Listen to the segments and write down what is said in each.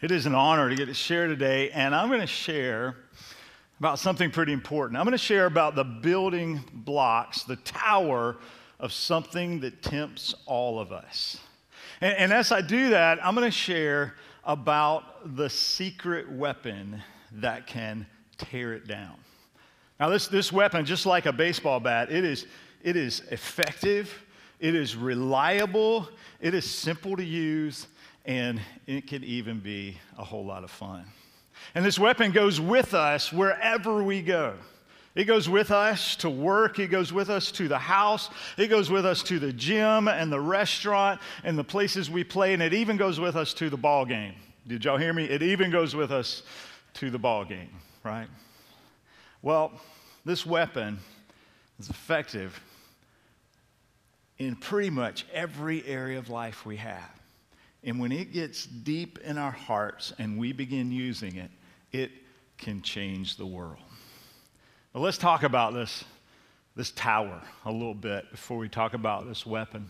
It is an honor to get to share today, and I'm going to share about something pretty important. I'm going to share about the building blocks, the tower of something that tempts all of us. And, and as I do that, I'm going to share about the secret weapon that can tear it down. Now, this, this weapon, just like a baseball bat, it is, it is effective, it is reliable, it is simple to use, and it can even be a whole lot of fun. And this weapon goes with us wherever we go. It goes with us to work. It goes with us to the house. It goes with us to the gym and the restaurant and the places we play. And it even goes with us to the ball game. Did y'all hear me? It even goes with us to the ball game, right? Well, this weapon is effective in pretty much every area of life we have. And when it gets deep in our hearts and we begin using it, it can change the world. But let's talk about this, this tower a little bit before we talk about this weapon.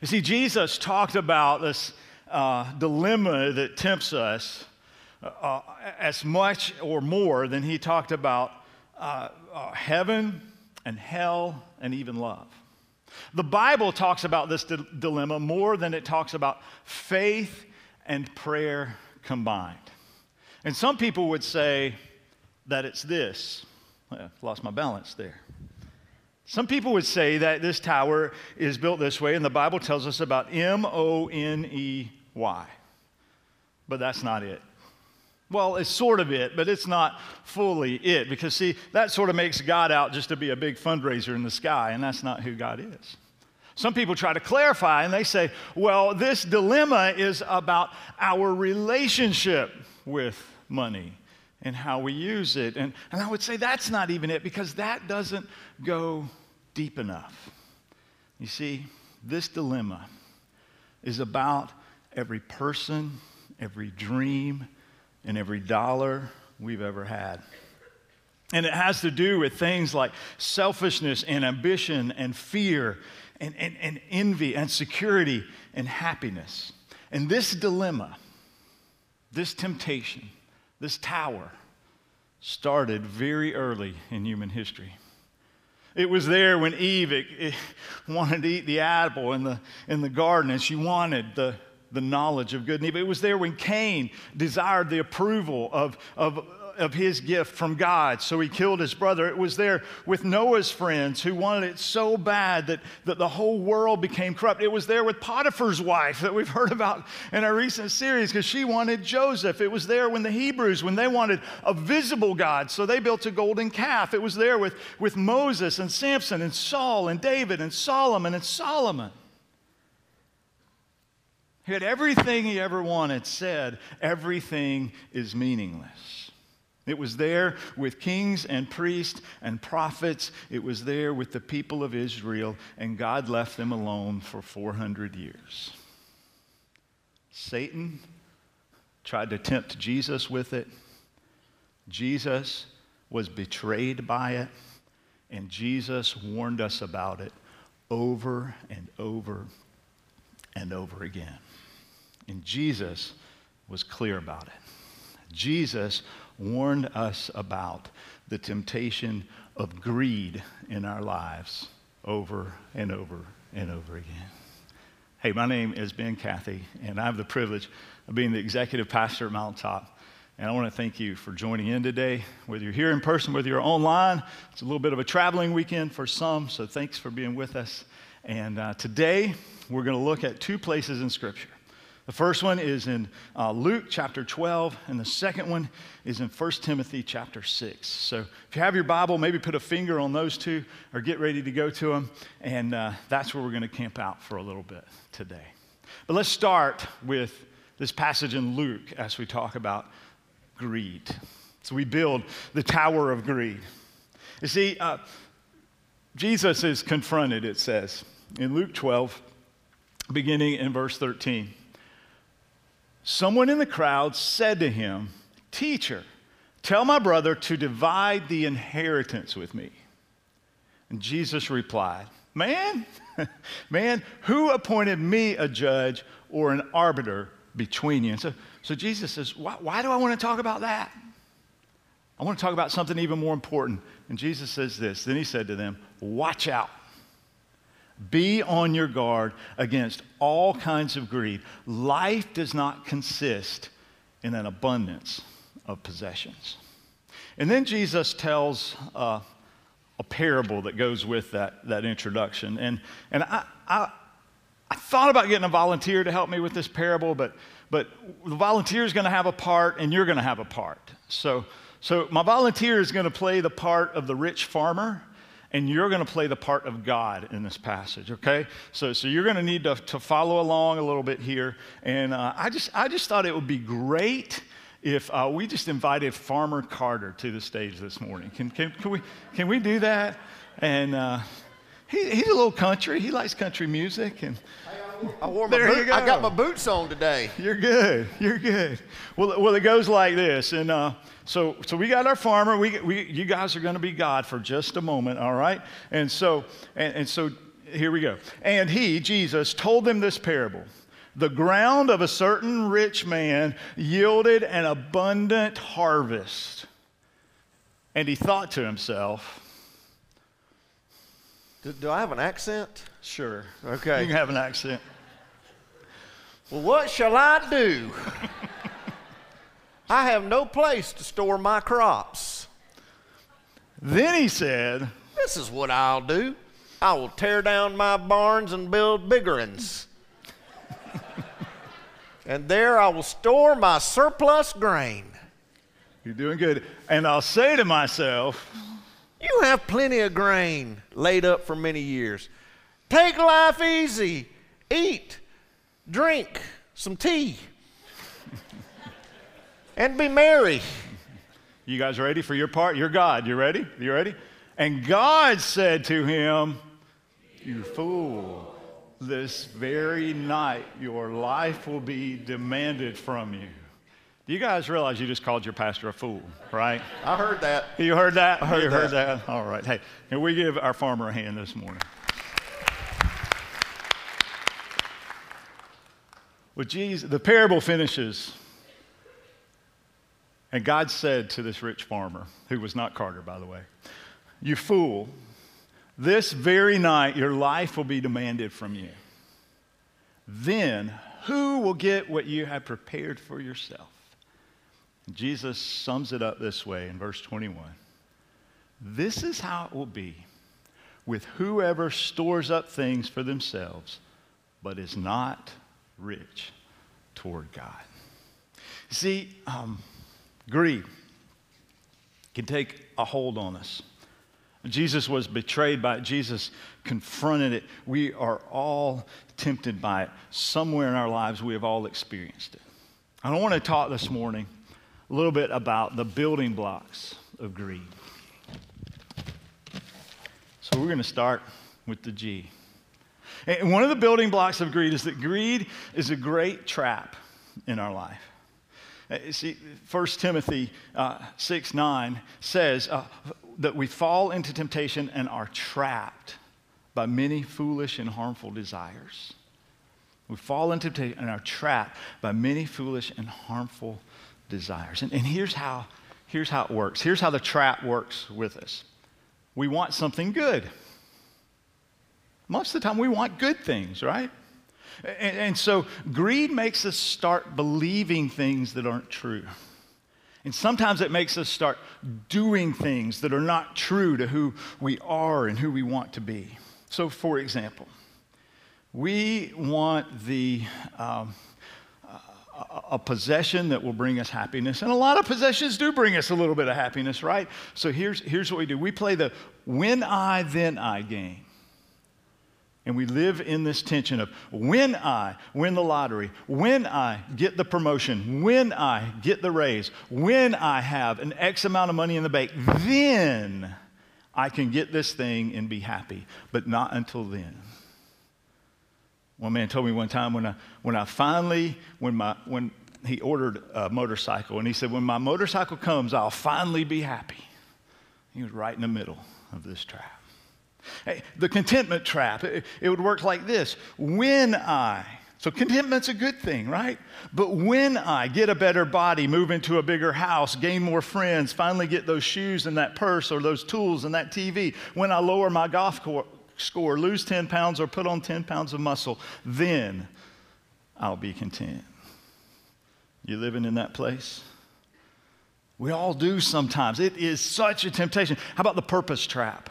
You see, Jesus talked about this uh, dilemma that tempts us uh, as much or more than he talked about uh, uh heaven and hell and even love. The Bible talks about this di- dilemma more than it talks about faith and prayer combined. And some people would say that it's this. Well, lost my balance there. Some people would say that this tower is built this way, and the Bible tells us about M O N E Y. But that's not it. Well, it's sort of it, but it's not fully it. Because, see, that sort of makes God out just to be a big fundraiser in the sky, and that's not who God is. Some people try to clarify and they say, well, this dilemma is about our relationship with money and how we use it. And, and I would say that's not even it because that doesn't go deep enough. You see, this dilemma is about every person, every dream, and every dollar we've ever had. And it has to do with things like selfishness and ambition and fear and, and, and envy and security and happiness. And this dilemma, this temptation, this tower started very early in human history. It was there when Eve it, it wanted to eat the apple in the, in the garden and she wanted the, the knowledge of good and evil. It was there when Cain desired the approval of, of, of his gift from God, so he killed his brother. It was there with Noah's friends who wanted it so bad that, that the whole world became corrupt. It was there with Potiphar's wife that we've heard about in our recent series because she wanted Joseph. It was there when the Hebrews, when they wanted a visible God, so they built a golden calf. It was there with, with Moses and Samson and Saul and David and Solomon and Solomon. Had everything he ever wanted, said, everything is meaningless. It was there with kings and priests and prophets. It was there with the people of Israel, and God left them alone for 400 years. Satan tried to tempt Jesus with it. Jesus was betrayed by it, and Jesus warned us about it over and over and over again. And Jesus was clear about it. Jesus warned us about the temptation of greed in our lives over and over and over again. Hey, my name is Ben Cathy, and I have the privilege of being the executive pastor at Mountaintop. And I want to thank you for joining in today. Whether you're here in person, whether you're online, it's a little bit of a traveling weekend for some, so thanks for being with us. And uh, today, we're going to look at two places in Scripture the first one is in uh, Luke chapter 12, and the second one is in 1 Timothy chapter 6. So if you have your Bible, maybe put a finger on those two or get ready to go to them. And uh, that's where we're going to camp out for a little bit today. But let's start with this passage in Luke as we talk about greed. So we build the tower of greed. You see, uh, Jesus is confronted, it says, in Luke 12, beginning in verse 13. Someone in the crowd said to him, Teacher, tell my brother to divide the inheritance with me. And Jesus replied, Man, man, who appointed me a judge or an arbiter between you. And so, so Jesus says, why, why do I want to talk about that? I want to talk about something even more important. And Jesus says this. Then he said to them, Watch out. Be on your guard against all kinds of greed. Life does not consist in an abundance of possessions. And then Jesus tells uh, a parable that goes with that, that introduction. And, and I, I, I thought about getting a volunteer to help me with this parable, but, but the volunteer is going to have a part and you're going to have a part. So, so my volunteer is going to play the part of the rich farmer and you're going to play the part of God in this passage, okay? So, so you're going to need to, to follow along a little bit here. And uh, I, just, I just thought it would be great if uh, we just invited Farmer Carter to the stage this morning. Can, can, can, we, can we do that? And uh, he, he's a little country. He likes country music. And I wore my boot, I got my boots on today. You're good. You're good. Well, well it goes like this. And uh, so, so we got our farmer. We, we, you guys are going to be God for just a moment, all right? And so, and, and so here we go. And he, Jesus, told them this parable. The ground of a certain rich man yielded an abundant harvest. And he thought to himself, do, do, I have an accent? Sure. Okay. You can have an accent. Well, what shall I do? I have no place to store my crops. Then he said, This is what I'll do. I will tear down my barns and build bigger ones and there I will store my surplus grain. You're doing good. And I'll say to myself, You have plenty of grain laid up for many years. Take life easy. Eat, drink some tea, and be merry. You guys ready for your part? You're God. You ready? You ready? And God said to him, You fool this very night, your life will be demanded from you. Do you guys realize you just called your pastor a fool, right? I heard that. You heard that? I heard you that. heard that? All right. Hey, can we give our farmer a hand this morning? Well, Jesus, the parable finishes. And God said to this rich farmer, who was not Carter, by the way, You fool, this very night, your life will be demanded from you. Then, who will get what you have prepared for yourself? Jesus sums it up this way in verse 21 This is how it will be with whoever stores up things for themselves, but is not rich toward God. See, um, greed can take a hold on us. Jesus was betrayed by it. Jesus confronted it. We are all tempted by it. Somewhere in our lives, we have all experienced it. I want to talk this morning a little bit about the building blocks of greed. So we're going to start with the G. And one of the building blocks of greed is that greed is a great trap in our life. Uh, see, 1 Timothy uh, 6 9 says, uh, that we fall into temptation and are trapped by many foolish and harmful desires. We fall into temptation and are trapped by many foolish and harmful desires. And, and here's, how, here's how it works. Here's how the trap works with us. We want something good. Most of the time, we want good things, right? And, and so greed makes us start believing things that aren't true. And sometimes it makes us start doing things that are not true to who we are and who we want to be. So, for example, we want the um, a, possession that will bring us happiness, and a lot of possessions do bring us a little bit of happiness, right? So here's here's what we do: we play the "when I then I" game. And we live in this tension of when I win the lottery, when I get the promotion, when I get the raise, when I have an X amount of money in the bank, then I can get this thing and be happy. But not until then. One man told me one time when I, when I finally, when, my, when he ordered a motorcycle, and he said, When my motorcycle comes, I'll finally be happy. He was right in the middle of this trap. The contentment trap, it, it would work like this When I So contentment's a good thing, right? But when I get a better body, move into a bigger house, gain more friends, finally get those shoes and that purse or those tools and that TV, when I lower my golf score, lose 10 pounds or put on 10 pounds of muscle, then I'll be content. You living in that place? We all do sometimes. It is such a temptation. How about the purpose trap?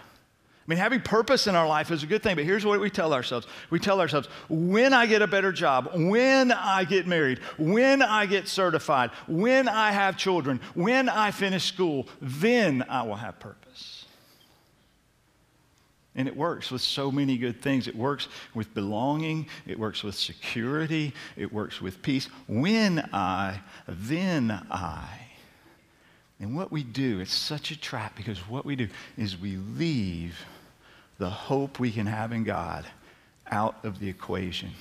I mean, having purpose in our life is a good thing, but here's what we tell ourselves. We tell ourselves, when I get a better job, when I get married, when I get certified, when I have children, when I finish school, then I will have purpose. And it works with so many good things. It works with belonging, it works with security, it works with peace. When I, then I. And what we do, it's such a trap because what we do is we leave the hope we can have in God out of the equation.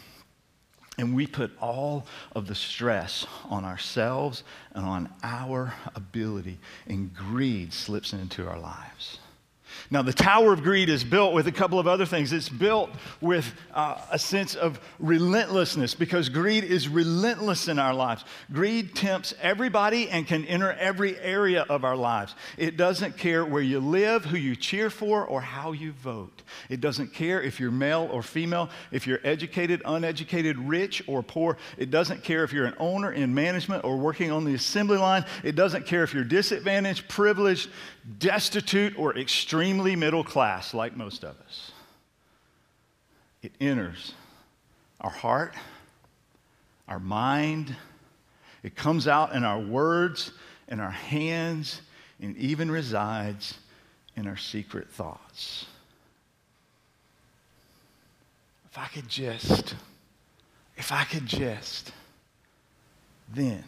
And we put all of the stress on ourselves and on our ability, and greed slips into our lives. Now, the Tower of Greed is built with a couple of other things. It's built with uh, a sense of relentlessness because greed is relentless in our lives. Greed tempts everybody and can enter every area of our lives. It doesn't care where you live, who you cheer for, or how you vote. It doesn't care if you're male or female, if you're educated, uneducated, rich or poor. It doesn't care if you're an owner in management or working on the assembly line. It doesn't care if you're disadvantaged, privileged, destitute, or extremely middle class, like most of us. It enters our heart, our mind, it comes out in our words, in our hands, and even resides in our secret thoughts. If I could just, if I could just, then.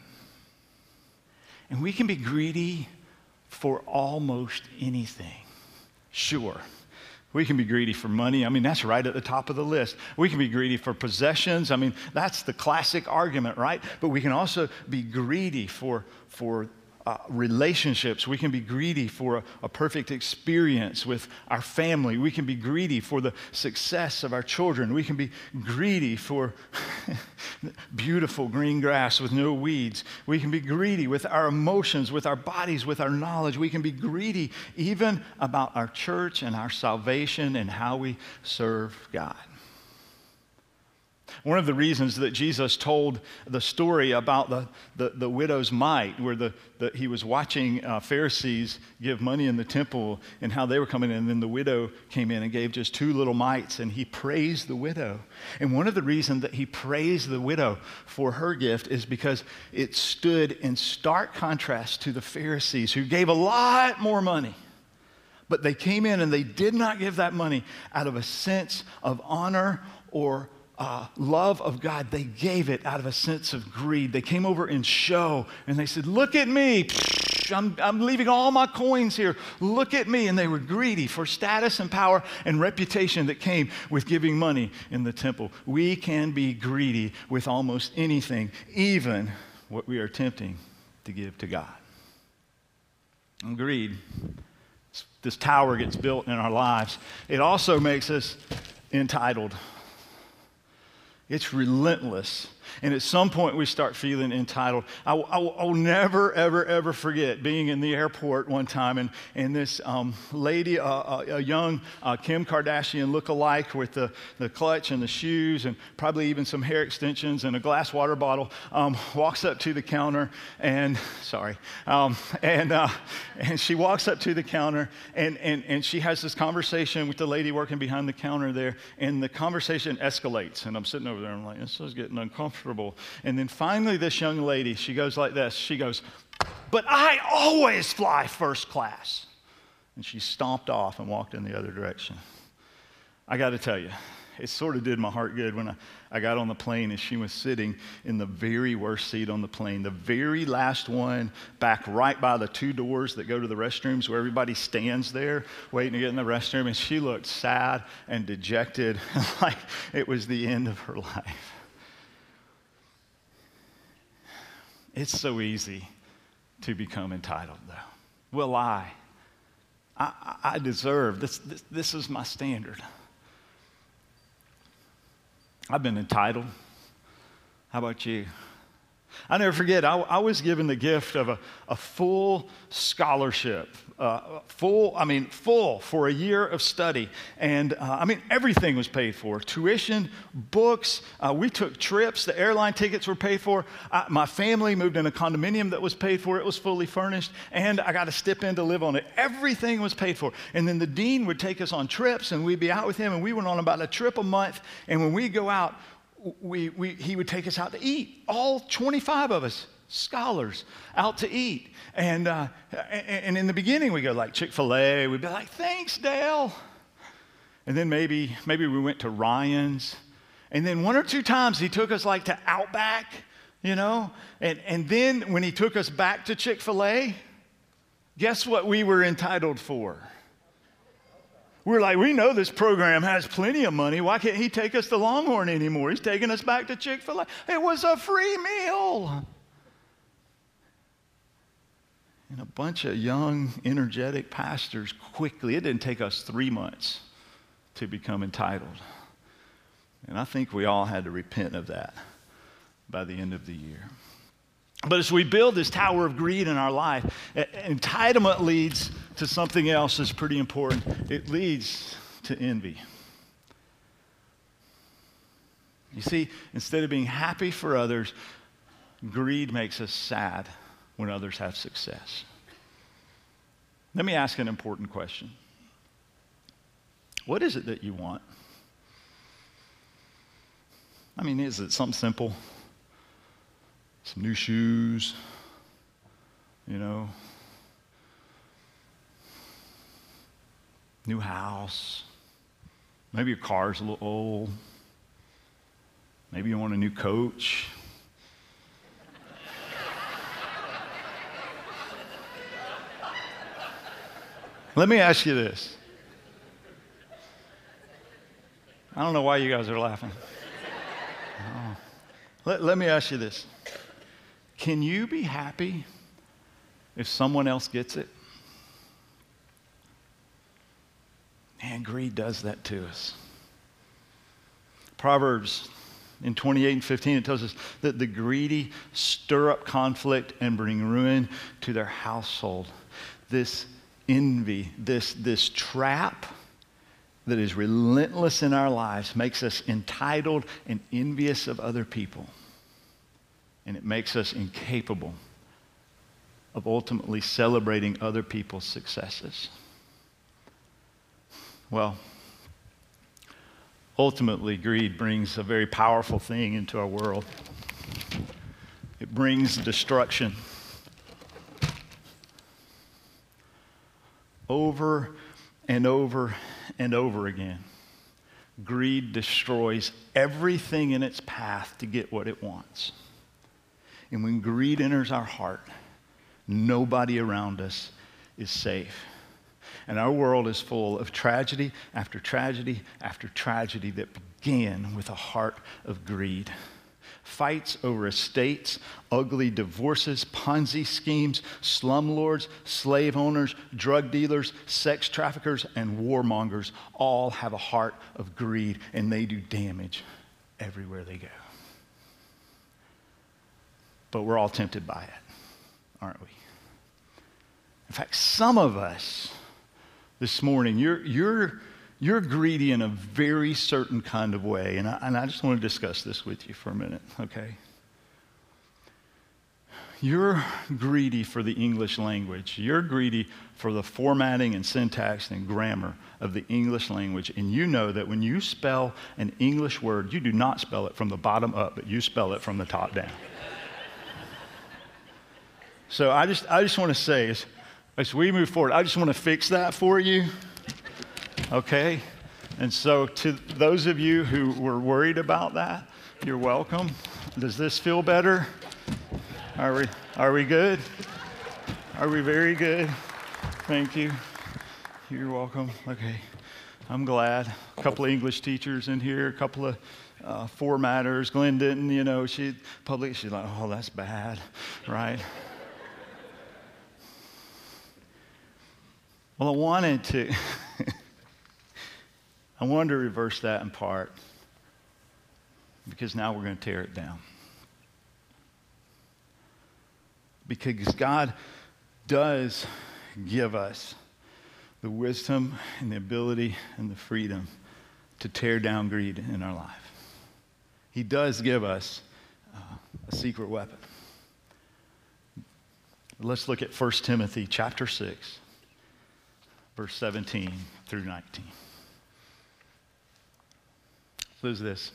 And we can be greedy for almost anything. Sure. We can be greedy for money. I mean, that's right at the top of the list. We can be greedy for possessions. I mean, that's the classic argument, right? But we can also be greedy for, for uh, relationships. We can be greedy for a, a, perfect experience with our family. We can be greedy for the success of our children. We can be greedy for beautiful green grass with no weeds. We can be greedy with our emotions, with our bodies, with our knowledge. We can be greedy even about our church and our salvation and how we serve God. One of the reasons that Jesus told the story about the, the, the widow's mite, where the, the, he was watching uh, Pharisees give money in the temple and how they were coming in, and then the widow came in and gave just two little mites, and he praised the widow. And one of the reasons that he praised the widow for her gift is because it stood in stark contrast to the Pharisees, who gave a lot more money. But they came in and they did not give that money out of a sense of honor or uh, love of God, they gave it out of a sense of greed. They came over in show and they said, Look at me. I'm, I'm leaving all my coins here. Look at me. And they were greedy for status and power and reputation that came with giving money in the temple. We can be greedy with almost anything, even what we are attempting to give to God. And greed, this tower gets built in our lives. It also makes us entitled. It's relentless. And at some point, we start feeling entitled. I, will never, ever, ever forget being in the airport one time and, and this um, lady, uh, uh, a young uh, Kim Kardashian look-alike with the, the clutch and the shoes and probably even some hair extensions and a glass water bottle, um, walks up to the counter and, sorry, um, and, uh, and she walks up to the counter and, and, and she has this conversation with the lady working behind the counter there, and the conversation escalates. And I'm sitting over there and I'm like, this is getting uncomfortable comfortable. And then finally, this young lady, she goes like this She goes, But I always fly first class. And she stomped off and walked in the other direction. I got to tell you, it sort of did my heart good when I, I got on the plane and she was sitting in the very worst seat on the plane, the very last one, back right by the two doors that go to the restrooms where everybody stands there waiting to get in the restroom. And she looked sad and dejected, like it was the end of her life. It's so easy to become entitled, though. Will I? I, I deserve this, this. This is my standard. I've been entitled. How about you? I never forget, I, I was given the gift of a, a full scholarship, uh, full, I mean, full for a year of study. And uh, I mean, everything was paid for tuition, books. Uh, we took trips, the airline tickets were paid for. I, my family moved in a condominium that was paid for, it was fully furnished. And I got to step in to live on it. Everything was paid for. And then the dean would take us on trips, and we'd be out with him, and we went on about a trip a month. And when we go out, we, we, he would take us out to eat, all 25 of us, scholars, out to eat. And, uh, and in the beginning, we go like Chick fil A, we'd be like, thanks, Dale. And then maybe, maybe we went to Ryan's. And then one or two times he took us like to Outback, you know? And, and then when he took us back to Chick fil A, guess what we were entitled for? We're like, we know this program has plenty of money. Why can't he take us to Longhorn anymore? He's taking us back to Chick fil A. It was a free meal. And a bunch of young, energetic pastors quickly, it didn't take us three months to become entitled. And I think we all had to repent of that by the end of the year. But as we build this tower of greed in our life, entitlement leads to something else that's pretty important. It leads to envy. You see, instead of being happy for others, greed makes us sad when others have success. Let me ask an important question What is it that you want? I mean, is it something simple? Some new shoes, you know, new house. Maybe your car's a little old. Maybe you want a new coach. Let me ask you this. I don't know why you guys are laughing. Oh. Let, let me ask you this. Can you be happy if someone else gets it? And greed does that to us. Proverbs in 28 and 15, it tells us that the greedy stir up conflict and bring ruin to their household. This envy, this, this trap that is relentless in our lives makes us entitled and envious of other people and it makes us incapable of ultimately celebrating other people's successes. Well, ultimately, greed brings a very powerful thing into our world. It brings destruction. Over and over and over again, greed destroys everything in its path to get what it wants. And when greed enters our heart, nobody around us is safe. And our world is full of tragedy after tragedy after tragedy that began with a heart of greed. Fights over estates, ugly divorces, Ponzi schemes, slumlords, slave owners, drug dealers, sex traffickers, and warmongers all have a heart of greed and they do damage everywhere they go. But we're all tempted by it, aren't we? In fact, some of us this morning, you're, you're, you're greedy in a very certain kind of way. And I, and I just want to discuss this with you for a minute, okay? You're greedy for the English language. You're greedy for the formatting and syntax and grammar of the English language. And you know that when you spell an English word, you do not spell it from the bottom up, but you spell it from the top down. So I just, I just want to say, as, as we move forward, I just want to fix that for you. Okay? And so, to those of you who were worried about that, you're welcome. Does this feel better? Are we, are we good? Are we very good? Thank you. You're welcome. Okay. I'm glad. A couple of English teachers in here, a couple of uh, formatters. Glenn didn't, you know, she public, she's like, oh, that's bad, right? Well, I wanted to, I wanted to reverse that in part because now we're going to tear it down. because God does give us the wisdom and the ability and the freedom to tear down greed in our life. He does give us uh, a secret weapon. Let's look at 1 Timothy chapter 6, verse 17 through 19. Says this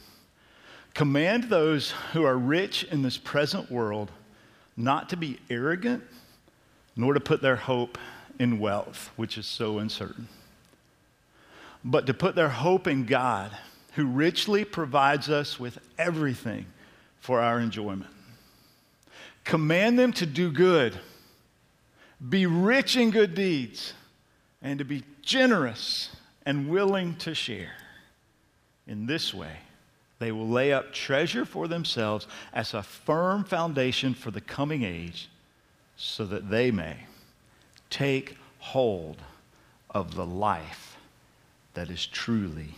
Command those who are rich in this present world not to be arrogant, nor to put their hope in wealth, which is so uncertain, but to put their hope in God, who richly provides us with everything for our enjoyment. Command them to do good, be rich in good deeds, and to be generous and willing to share. In this way, they will lay up treasure for themselves as a firm foundation for the coming age, so that they may take hold of the life that is truly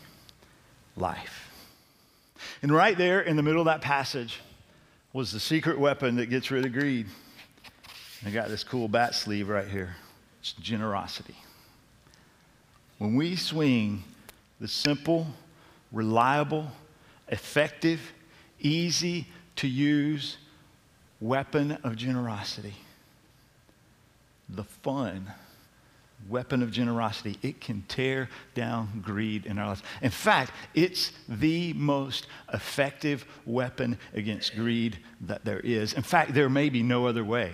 life. And right there in the middle of that passage was the secret weapon that gets rid of greed. I got this cool bat sleeve right here. It's generosity. When we swing the simple, reliable, effective, easy to use weapon of generosity, the fun weapon of generosity, it can tear down greed in our lives. In fact, it's the most effective weapon against greed that there is. In fact, there may be no other way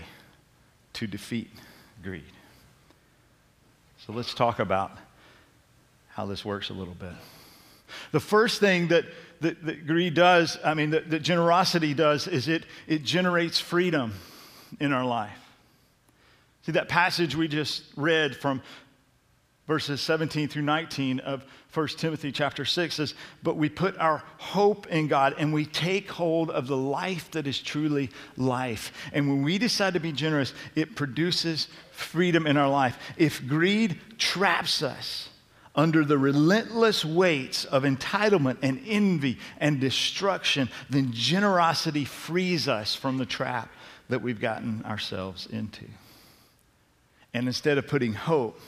to defeat greed. So let's talk about how this works a little bit. The first thing that, that, that greed does, I mean, that, that generosity does, is it, it generates freedom in our life. See, that passage we just read from verses 17 through 19 of 1 Timothy chapter 6 says, But we put our hope in God and we take hold of the life that is truly life. And when we decide to be generous, it produces freedom in our life. If greed traps us, under the relentless weights of entitlement and envy and destruction, then generosity frees us from the trap that we've gotten ourselves into. And instead of putting hope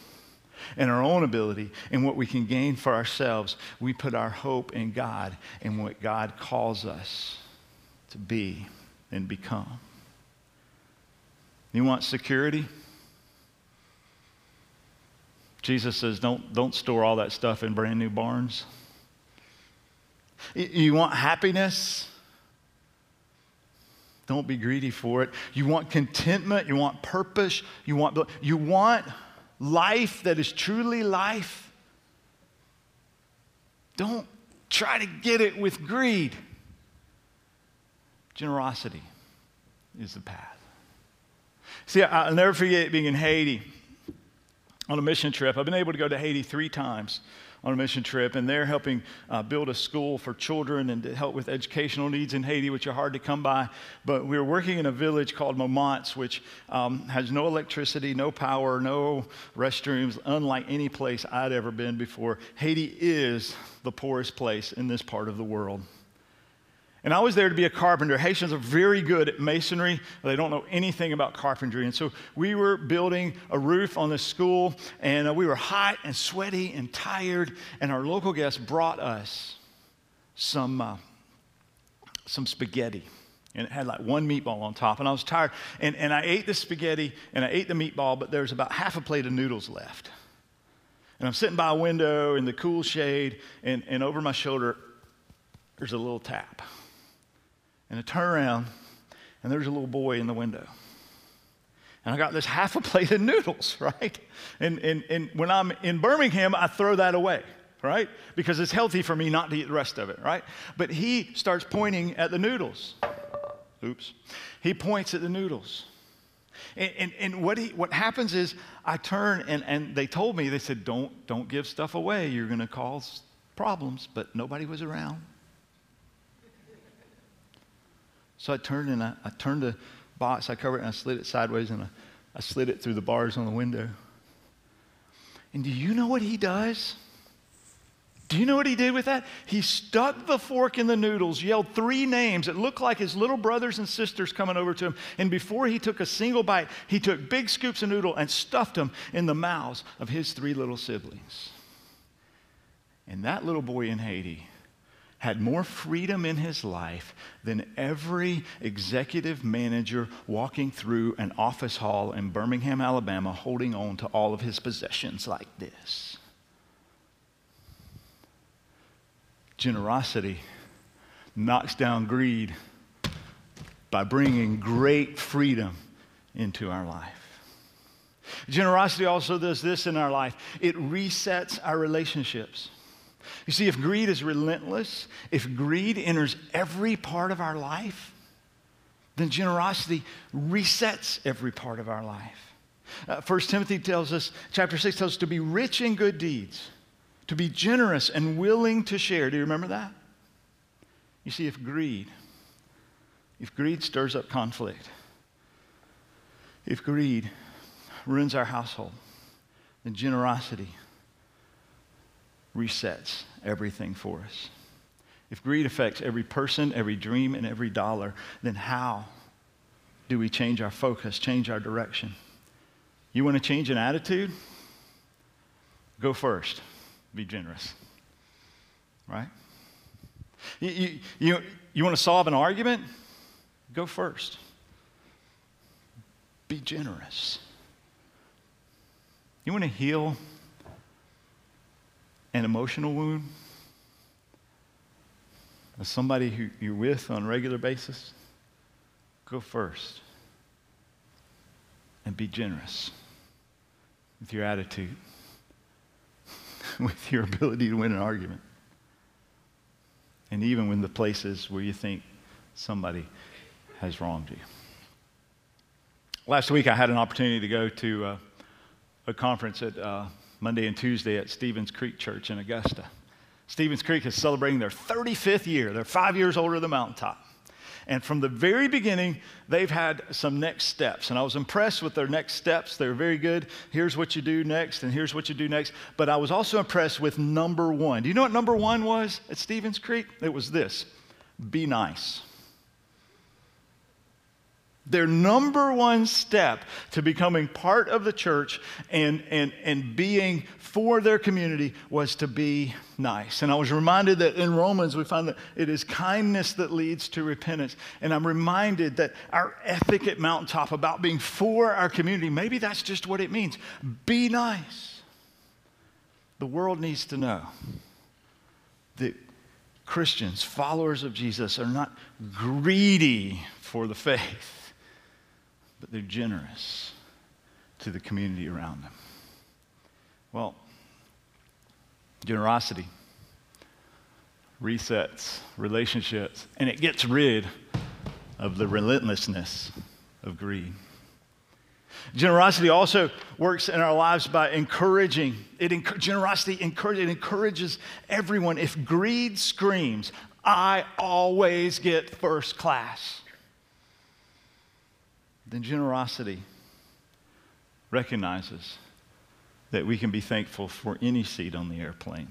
in our own ability and what we can gain for ourselves, we put our hope in God and what God calls us to be and become. You want security? Jesus says, don't, don't store all that stuff in brand new barns. You want happiness? Don't be greedy for it. You want contentment, you want purpose, you want you want life that is truly life. Don't try to get it with greed. Generosity is the path. See, I'll never forget being in Haiti on a mission trip. I've been able to go to Haiti three times on a mission trip, and they're helping uh, build a school for children and to help with educational needs in Haiti, which are hard to come by. But we were working in a village called Moments, which um, has no electricity, no power, no restrooms, unlike any place I'd ever been before. Haiti is the poorest place in this part of the world. And I was there to be a carpenter. Haitians are very good at masonry. They don't know anything about carpentry. And so we were building a roof on this school, and uh, we were hot and sweaty and tired. And our local guest brought us some, uh, some spaghetti. And it had like one meatball on top. And I was tired. And, and I ate the spaghetti and I ate the meatball, but there was about half a plate of noodles left. And I'm sitting by a window in the cool shade, and, and over my shoulder, there's a little tap. And I turn around, and there's a little boy in the window. And I got this half a plate of noodles, right? And, and, and when I'm in Birmingham, I throw that away, right? Because it's healthy for me not to eat the rest of it, right? But he starts pointing at the noodles. Oops. He points at the noodles. And, and, and, what, he, what happens is I turn and, and they told me, they said, don't, don't give stuff away. You're going to cause problems. But nobody was around. So I turned and I, I turned the box, I covered it, and I slid it sideways, and I, I slid it through the bars on the window. And do you know what he does? Do you know what he did with that? He stuck the fork in the noodles, yelled three names. It looked like his little brothers and sisters coming over to him. And before he took a single bite, he took big scoops of noodle and stuffed them in the mouths of his three little siblings. And that little boy in Haiti had more freedom in his life than every executive manager walking through an office hall in Birmingham, Alabama, holding on to all of his possessions like this. Generosity knocks down greed by bringing great freedom into our life. Generosity also does this in our life it resets our relationships. You see, if greed is relentless, if greed enters every part of our life, then generosity resets every part of our life. Uh, 1 Timothy tells us, chapter 6 tells us to be rich in good deeds to be generous and willing to share. Do you remember that? You see, if greed, if greed stirs up conflict, if greed ruins our household, then generosity resets everything for us. If greed affects every person, every dream, and every dollar, then how do we change our focus, change our direction? You want to change an attitude? Go first be generous. Right? You, you, you, you want to solve an argument? Go first. Be generous. You want to heal an emotional wound? As somebody who you're with on a regular basis? Go first. And be generous with your attitude. with your ability to win an argument. And even when the places where you think somebody has wronged you. Last week, I had an opportunity to go to uh, a conference at uh, Monday and Tuesday at Stevens Creek Church in Augusta. Stevens Creek is celebrating their 35th year. They're five years older than Mountaintop. And from the very beginning, they've had some next steps. And I was impressed with their next steps. They're very good. Here's what you do next, and here's what you do next. But I was also impressed with number one. Do you know what number one was at Stevens Creek? It was this be nice. Their number one step to becoming part of the church and, and, and being for their community was to be nice. And I was reminded that in Romans we find that it is kindness that leads to repentance. And I'm reminded that our ethic at Mountaintop about being for our community, maybe that's just what it means. Be nice. The world needs to know that Christians, followers of Jesus, are not greedy for the faith but they're generous to the community around them. Well, generosity resets relationships and it gets rid of the relentlessness of greed. Generosity also works in our lives by encouraging. It generosity encourage, it encourages everyone. If greed screams, I always get first class, then generosity recognizes that we can be thankful for any seat on the airplane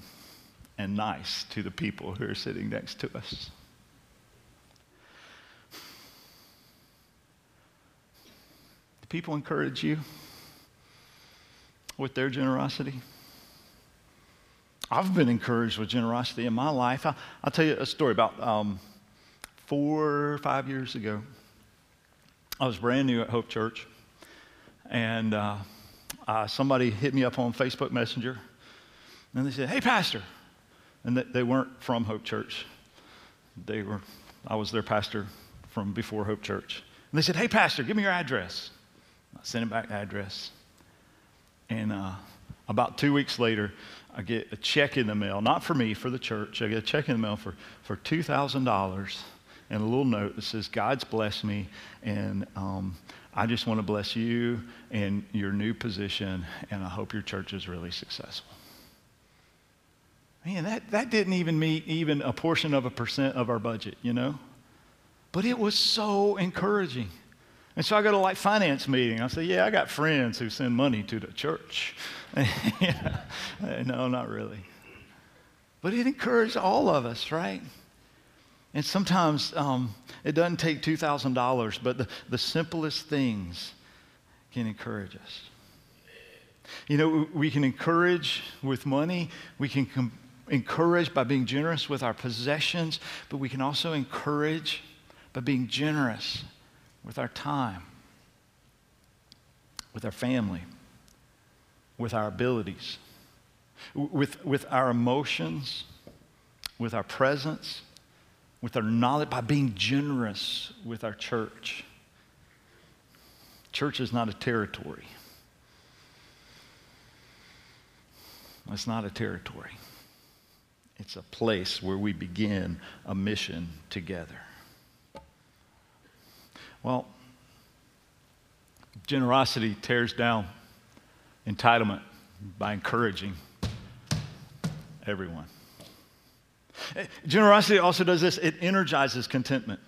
and nice to the people who are sitting next to us. Do people encourage you with their generosity? I've been encouraged with generosity in my life. I, will tell you a story about um, four or five years ago. I was brand new at Hope Church, and uh, uh, somebody hit me up on Facebook Messenger, and they said, "Hey, Pastor," and they, they weren't from Hope Church. They were, I was their pastor from before Hope Church, and they said, "Hey, Pastor, give me your address." I sent him back the address, and uh, about two weeks later, I get a check in the mail, not for me, for the church. I get a check in the mail for, for $2,000 and a little note that says, God's blessed me, and um, I just want to bless you and your new position, and I hope your church is really successful. Man, that, that didn't even meet even a portion of a percent of our budget, you know? But it was so encouraging. And so I go to like finance meeting. I say, yeah, I got friends who send money to the church. no, not really. but it encouraged all of us, right? And sometimes um, it doesn't take $2,000, but the, the simplest things can encourage us. You know, we can encourage with money, we can com- encourage by being generous with our possessions, but we can also encourage by being generous with our time, with our family, with our abilities, with, with our emotions, with our presence, with our knowledge, by being generous with our church. Church is not a territory. It's not a territory. It's a place where we begin a mission together. Well, generosity tears down entitlement by encouraging everyone. Generosity also does this it energizes contentment.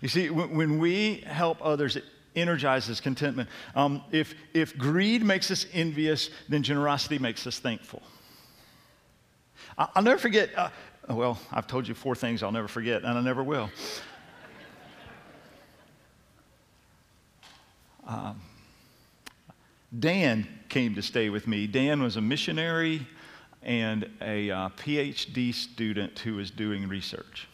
You see, when we help others, it energizes contentment. Um, if, if greed makes us envious, then generosity makes us thankful. I'll never forget, uh, well, I've told you four things I'll never forget, and I never will. Um, Dan came to stay with me. Dan was a missionary and a uh, PhD student who was doing research,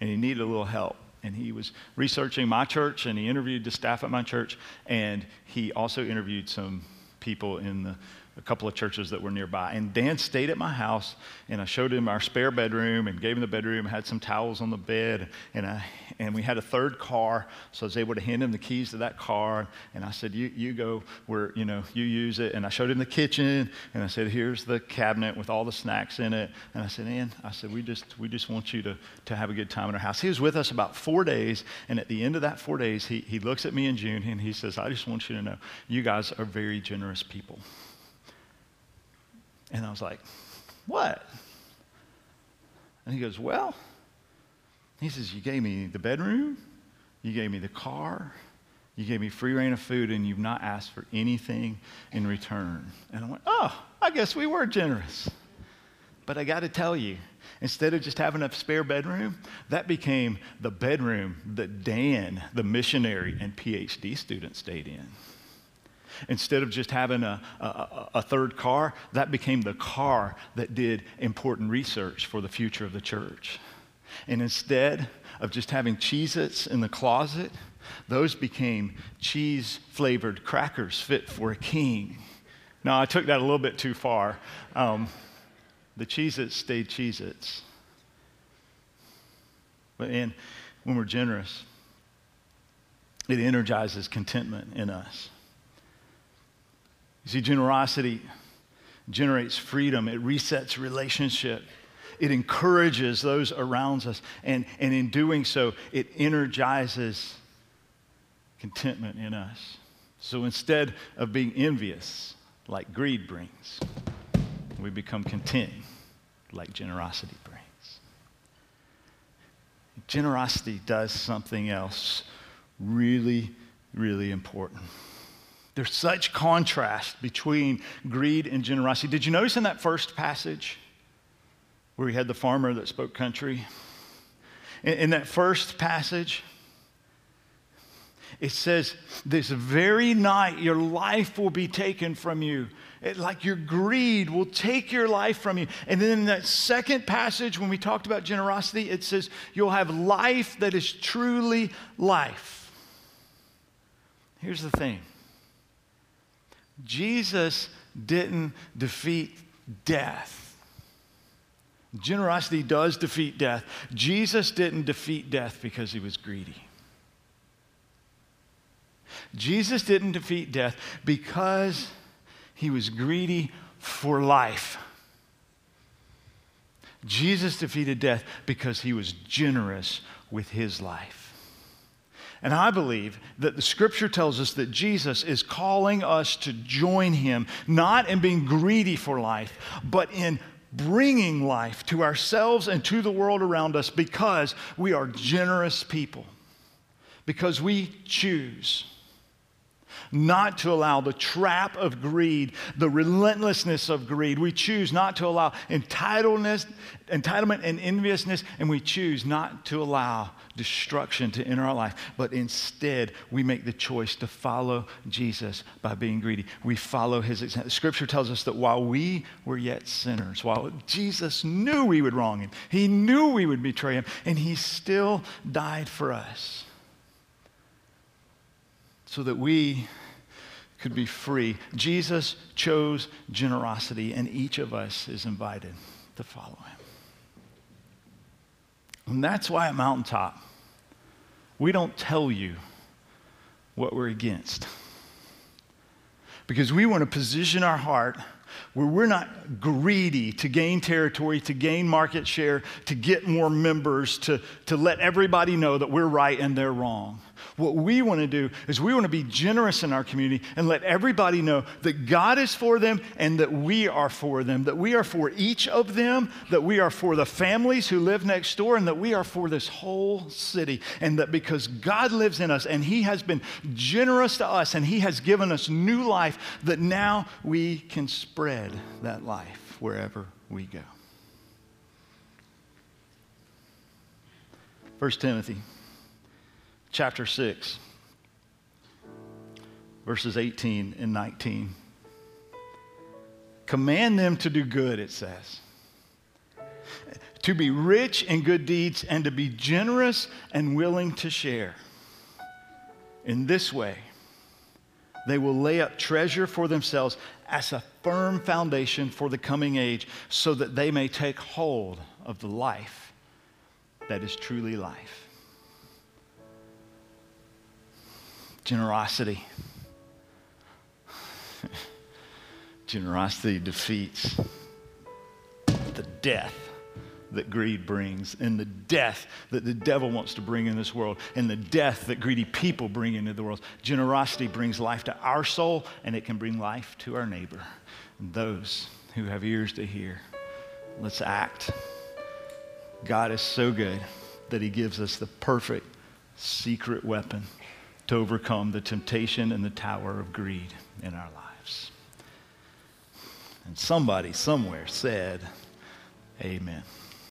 and he needed a little help. And he was researching my church, and he interviewed the staff at my church, and he also interviewed some people in the a couple of churches that were nearby. And Dan stayed at my house, and I showed him our spare bedroom and gave him the bedroom, had some towels on the bed, and, I, and we had a third car, so I was able to hand him the keys to that car. And I said, you, you go where, you know, you use it. And I showed him the kitchen, and I said, here's the cabinet with all the snacks in it. And I said, Ann, I said, we just, we just want you to, to have a good time in our house. He was with us about four days, and at the end of that four days, he, he looks at me in June, and he says, I just want you to know, you guys are very generous people. And I was like, What? And he goes, Well, he says, You gave me the bedroom, you gave me the car, you gave me free reign of food, and you've not asked for anything in return. And I went, Oh, I guess we were generous. But I got to tell you, instead of just having a spare bedroom, that became the bedroom that Dan, the missionary and PhD student, stayed in. Instead of just having a, a, a, third car, that became the car that did important research for the future of the church. And instead of just having Cheez Its in the closet, those became cheese flavored crackers fit for a king. Now, I took that a little bit too far. Um, the Cheez Its stayed Cheez Its. But and when we're generous, it energizes contentment in us. You see, generosity generates freedom, it resets relationship, it encourages those around us, and, and in doing so, it energizes contentment in us. So instead of being envious, like greed brings, we become content, like generosity brings. Generosity does something else really, really important. There's such contrast between greed and generosity. Did you notice in that first passage where we had the farmer that spoke country? In, in that first passage, it says, This very night your life will be taken from you. It, like your greed will take your life from you. And then in that second passage, when we talked about generosity, it says, You'll have life that is truly life. Here's the thing Jesus didn't defeat death. Generosity does defeat death. Jesus didn't defeat death because he was greedy. Jesus didn't defeat death because he was greedy for life. Jesus defeated death because he was generous with his life. And I believe that the scripture tells us that Jesus is calling us to join him, not in being greedy for life, but in bringing life to ourselves and to the world around us because we are generous people, because we choose. Not to allow the trap of greed, the relentlessness of greed. We choose not to allow entitlement, entitlement and enviousness, and we choose not to allow destruction to enter our life, but instead we make the choice to follow Jesus by being greedy. We follow his example. Scripture tells us that while we were yet sinners, while Jesus knew we would wrong him, he knew we would betray him, and he still died for us so that we could be free. Jesus chose generosity, and each of us is invited to follow him. And that's why at Mountaintop, we don't tell you what we're against. Because we want to position our heart where we're not greedy to gain territory, to gain market share, to get more members, to, to let everybody know that we're right and they're wrong. What we want to do is we want to be generous in our community and let everybody know that God is for them and that we are for them, that we are for each of them, that we are for the families who live next door, and that we are for this whole city. And that because God lives in us and He has been generous to us and He has given us new life, that now we can spread that life wherever we go. 1 Timothy chapter 6, verses 18 and 19. Command them to do good, it says. To be rich in good deeds and to be generous and willing to share. In this way, they will lay up treasure for themselves as a firm foundation for the coming age, so that they may take hold of the life that is truly life. Generosity. Generosity defeats the death that greed brings, and the death that the devil wants to bring in this world, and the death that greedy people bring into the world. Generosity brings life to our soul, and it can bring life to our neighbor. And those who have ears to hear, let's act. God is so good that He gives us the perfect secret weapon to overcome the temptation and the tower of greed in our lives. And somebody somewhere said, Amen.